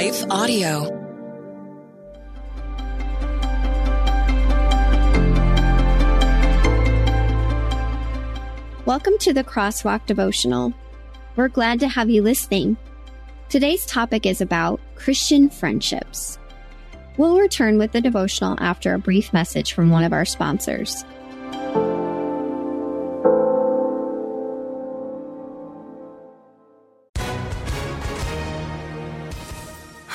Life Audio. Welcome to the Crosswalk Devotional. We're glad to have you listening. Today's topic is about Christian friendships. We'll return with the devotional after a brief message from one of our sponsors.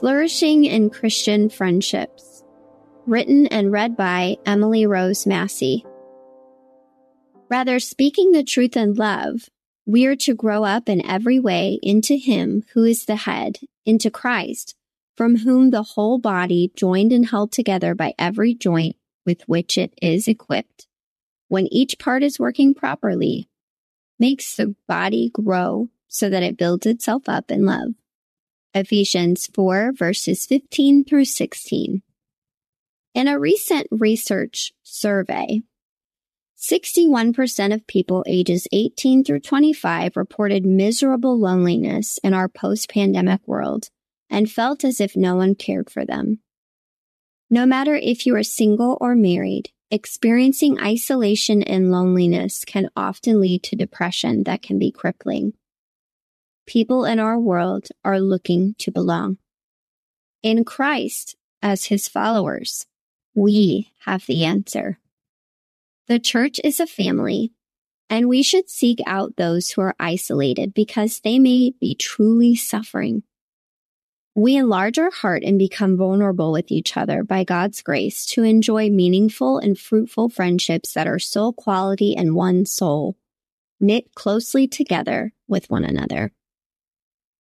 Flourishing in Christian Friendships. Written and read by Emily Rose Massey. Rather, speaking the truth in love, we are to grow up in every way into Him who is the head, into Christ, from whom the whole body, joined and held together by every joint with which it is equipped, when each part is working properly, makes the body grow so that it builds itself up in love. Ephesians 4 verses 15 through 16. In a recent research survey, 61% of people ages 18 through 25 reported miserable loneliness in our post-pandemic world and felt as if no one cared for them. No matter if you are single or married, experiencing isolation and loneliness can often lead to depression that can be crippling people in our world are looking to belong. In Christ, as his followers, we have the answer. The church is a family, and we should seek out those who are isolated because they may be truly suffering. We enlarge our heart and become vulnerable with each other by God's grace to enjoy meaningful and fruitful friendships that are soul quality and one soul, knit closely together with one another.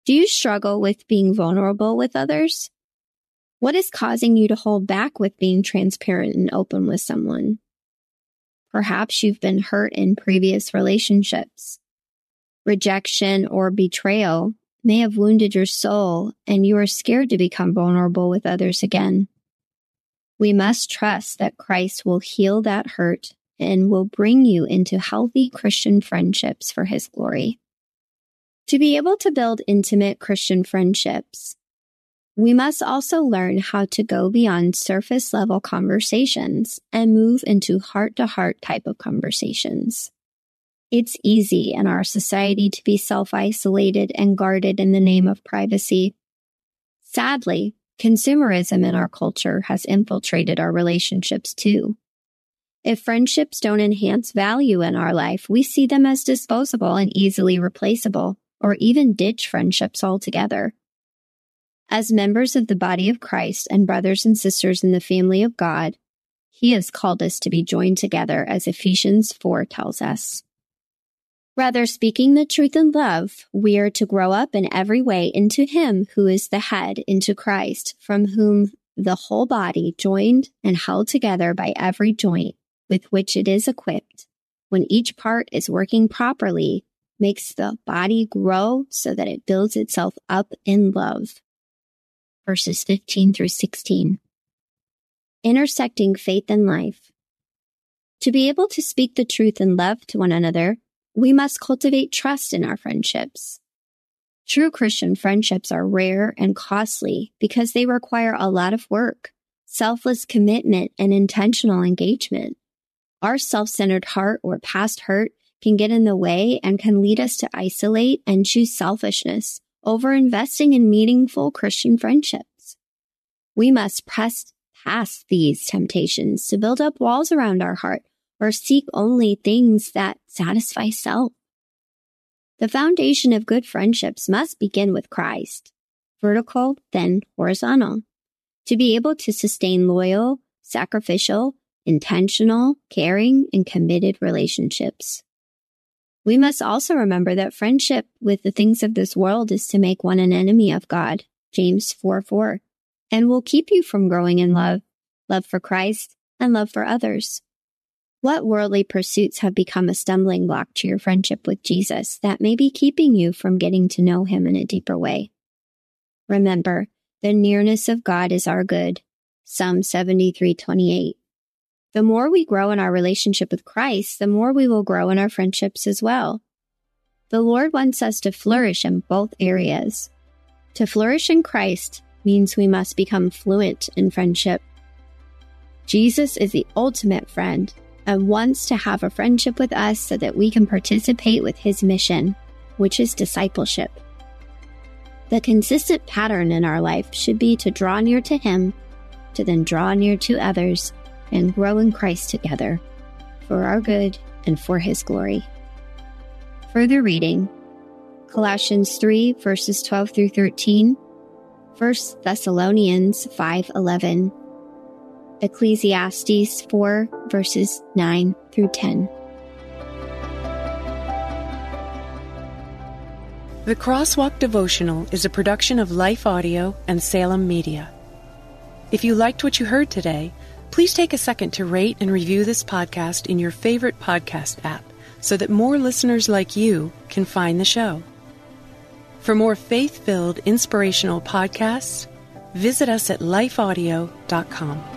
Do you struggle with being vulnerable with others? What is causing you to hold back with being transparent and open with someone? Perhaps you've been hurt in previous relationships. Rejection or betrayal may have wounded your soul and you are scared to become vulnerable with others again. We must trust that Christ will heal that hurt and will bring you into healthy Christian friendships for his glory. To be able to build intimate Christian friendships, we must also learn how to go beyond surface level conversations and move into heart to heart type of conversations. It's easy in our society to be self isolated and guarded in the name of privacy. Sadly, consumerism in our culture has infiltrated our relationships too. If friendships don't enhance value in our life, we see them as disposable and easily replaceable or even ditch friendships altogether. As members of the body of Christ and brothers and sisters in the family of God, he has called us to be joined together as Ephesians 4 tells us. Rather, speaking the truth in love, we are to grow up in every way into Him who is the head, into Christ, from whom the whole body, joined and held together by every joint with which it is equipped, when each part is working properly, makes the body grow so that it builds itself up in love. Verses 15 through 16. Intersecting faith and life. To be able to speak the truth in love to one another, we must cultivate trust in our friendships. True Christian friendships are rare and costly because they require a lot of work, selfless commitment, and intentional engagement. Our self centered heart or past hurt can get in the way and can lead us to isolate and choose selfishness over investing in meaningful Christian friendships. We must press past these temptations to build up walls around our heart or seek only things that satisfy self. The foundation of good friendships must begin with Christ, vertical, then horizontal. To be able to sustain loyal, sacrificial, intentional, caring, and committed relationships. We must also remember that friendship with the things of this world is to make one an enemy of God, James 4 4, and will keep you from growing in love, love for Christ, and love for others. What worldly pursuits have become a stumbling block to your friendship with Jesus that may be keeping you from getting to know him in a deeper way? Remember, the nearness of God is our good. Psalm 73:28. The more we grow in our relationship with Christ, the more we will grow in our friendships as well. The Lord wants us to flourish in both areas. To flourish in Christ means we must become fluent in friendship. Jesus is the ultimate friend and wants to have a friendship with us so that we can participate with his mission, which is discipleship. The consistent pattern in our life should be to draw near to him, to then draw near to others, and grow in Christ together for our good and for his glory. Further reading Colossians 3 verses 12 through 13, 1 Thessalonians 5:11, Ecclesiastes 4 verses 9 through 10. The Crosswalk Devotional is a production of Life Audio and Salem Media. If you liked what you heard today, Please take a second to rate and review this podcast in your favorite podcast app so that more listeners like you can find the show. For more faith filled, inspirational podcasts, visit us at lifeaudio.com.